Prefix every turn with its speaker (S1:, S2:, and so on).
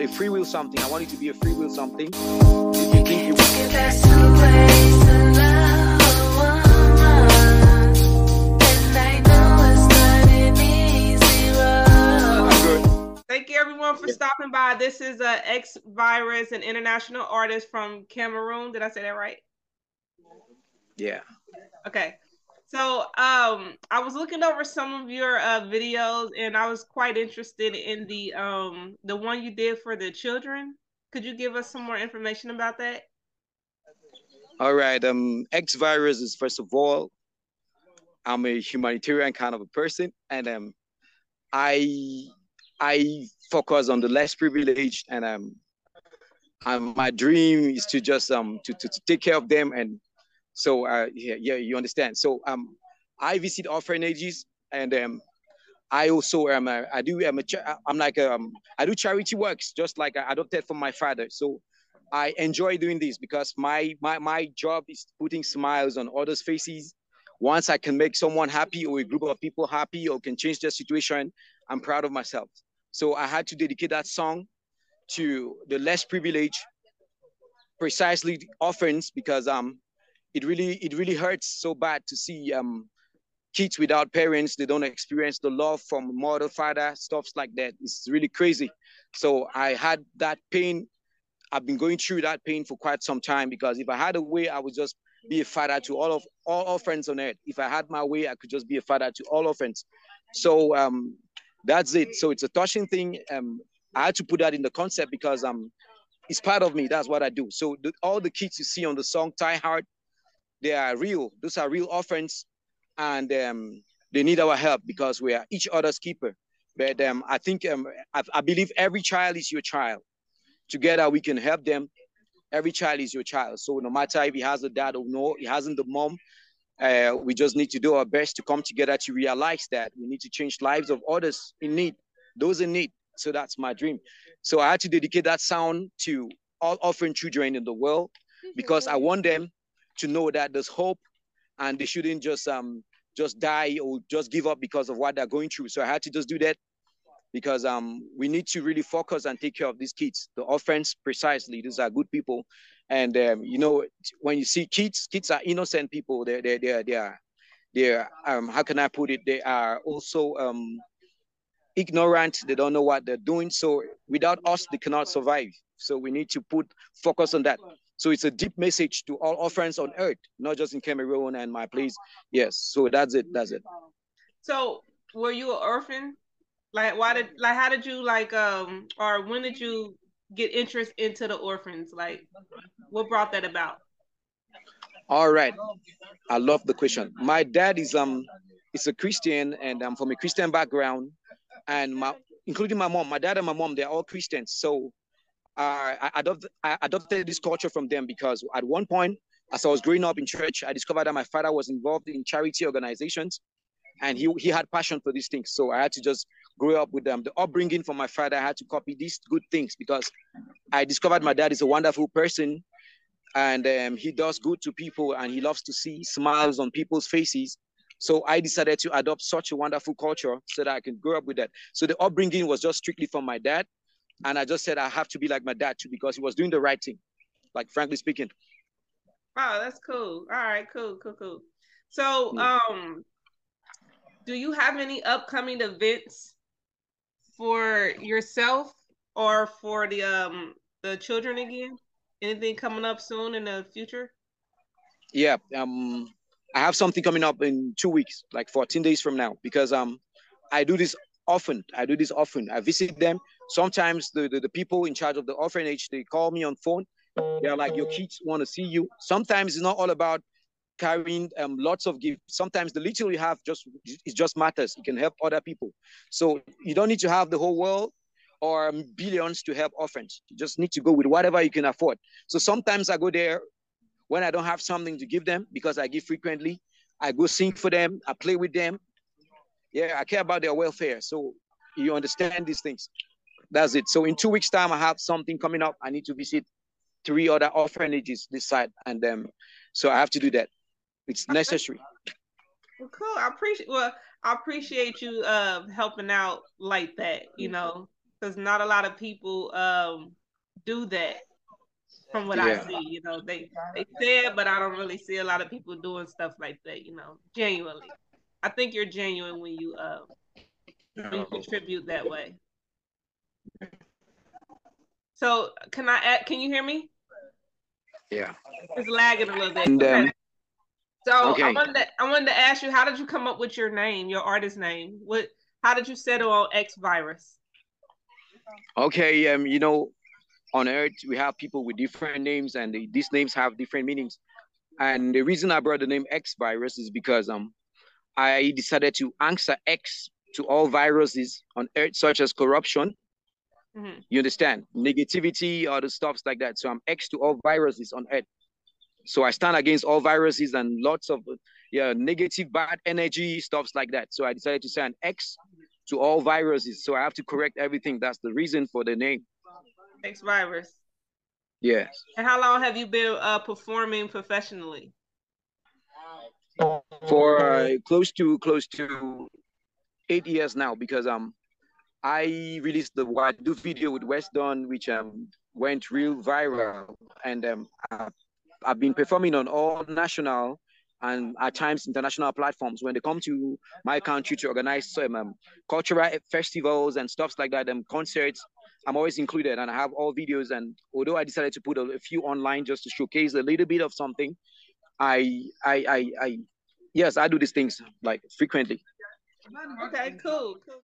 S1: a free will something. I want it to be a free will something. If you think you
S2: Thank you everyone for stopping by. This is uh, X Virus, an international artist from Cameroon. Did I say that right?
S1: Yeah.
S2: Okay. So um, I was looking over some of your uh, videos, and I was quite interested in the um, the one you did for the children. Could you give us some more information about that?
S1: All right. Um, X-Viruz is first of all, I'm a humanitarian kind of a person, and um, I I focus on the less privileged, and um, and my dream is to just um to, to, to take care of them, and so uh yeah yeah you understand. So um, I visit orphanages, and um, I also am a, I do I'm a I'm like um I do charity works just like I adopted from my father. So I enjoy doing this because my my my job is putting smiles on others' faces. Once I can make someone happy or a group of people happy or can change their situation, I'm proud of myself. So I had to dedicate that song to the less privileged, precisely orphans, because um, it really it really hurts so bad to see um, kids without parents. They don't experience the love from mother, father, stuff like that. It's really crazy. So I had that pain. I've been going through that pain for quite some time because if I had a way, I would just be a father to all of all orphans on earth. If I had my way, I could just be a father to all orphans. So um, that's it. So it's a touching thing. Um, I had to put that in the concept because um, it's part of me. That's what I do. So the, all the kids you see on the song "Tie Hard," they are real. Those are real orphans, and um, they need our help because we are each other's keeper. But um, I think um, I, I believe every child is your child. Together we can help them. Every child is your child. So no matter if he has a dad or no, he hasn't the mom, uh, we just need to do our best to come together to realize that we need to change lives of others in need, those in need. So that's my dream. So I had to dedicate that sound to all orphan children in the world because I want them to know that there's hope and they shouldn't just um just die or just give up because of what they're going through. So I had to just do that because um we need to really focus and take care of these kids. The offense precisely, these are good people and um, you know, when you see kids, kids are innocent people. They're they they they are they're um how can I put it? They are also um ignorant. They don't know what they're doing. So without us, they cannot survive. So we need to put focus on that. So it's a deep message to all our friends on earth, not just in Cameroon and my place. Yes. So that's it. That's it.
S2: So were you an orphan? Like why did like how did you like um or when did you get interest into the orphans? Like, what brought that about?
S1: All right, I love the question. My dad is um is a Christian, and I'm from a Christian background, and my including my mom, my dad and my mom, they're all Christians. So I adopted I adopted this culture from them because at one point, as I was growing up in church, I discovered that my father was involved in charity organizations, and he he had passion for these things. So I had to just grow up with them. The upbringing from my father, I had to copy these good things because I discovered my dad is a wonderful person and um, he does good to people and he loves to see smiles on people's faces. So I decided to adopt such a wonderful culture so that I can grow up with that. So the upbringing was just strictly from my dad. And I just said I have to be like my dad too because he was doing the right thing, like frankly speaking.
S2: Wow, that's cool. All right, cool, cool, cool. So um do you have any upcoming events for yourself or for the um the children again? Anything coming up soon in the future?
S1: Yeah, um, I have something coming up in two weeks, like 14 days from now, because um, I do this often. I do this often. I visit them. Sometimes the, the, the people in charge of the orphanage they call me on phone. They're like, your kids want to see you. Sometimes it's not all about carrying um, lots of gifts. Sometimes the little you have just it just matters. It can help other people. So you don't need to have the whole world or billions to help orphans. You just need to go with whatever you can afford. So sometimes I go there when I don't have something to give them because I give frequently. I go sing for them. I play with them. Yeah, I care about their welfare. So you understand these things. That's it. So in two weeks' time, I have something coming up. I need to visit three other orphanages this side, and um, so I have to do that. It's necessary.
S2: Well, cool. I appreciate. Well, I appreciate you uh helping out like that. You know, because not a lot of people um do that from what yeah. I see. You know, they they said, but I don't really see a lot of people doing stuff like that. You know, genuinely. I think you're genuine when you uh when you contribute that way. So can I add, can you hear me?
S1: Yeah.
S2: It's lagging a little bit. And, um, okay. So okay. I wanted to, I wanted to ask you, how did you come up with your name, your artist name? What how did you settle on X-Viruz?
S1: Okay, um, you know, on Earth we have people with different names, and they, these names have different meanings. And the reason I brought the name X-Viruz is because um, I decided to answer X to all viruses on Earth, such as corruption. Mm-hmm. You understand? Negativity, or the stuffs like that. So I'm X to all viruses on Earth. So I stand against all viruses and lots of yeah, negative bad energy, stuffs like that. So I decided to say an X to all viruses. So I have to correct everything. That's the reason for the name.
S2: X-Viruz.
S1: Yes.
S2: And how long have you been uh, performing professionally?
S1: For uh, close to close to eight years now, because um, I released the What Do video with West Don, which um went real viral, and um, I've, I've been performing on all national and at times international platforms when they come to my country to organize some um, cultural festivals and stuff like that, um, concerts. I'm always included, and I have all videos. And although I decided to put a, a few online just to showcase a little bit of something, I, I, I, I, yes, I do these things like frequently.
S2: Okay, cool, cool.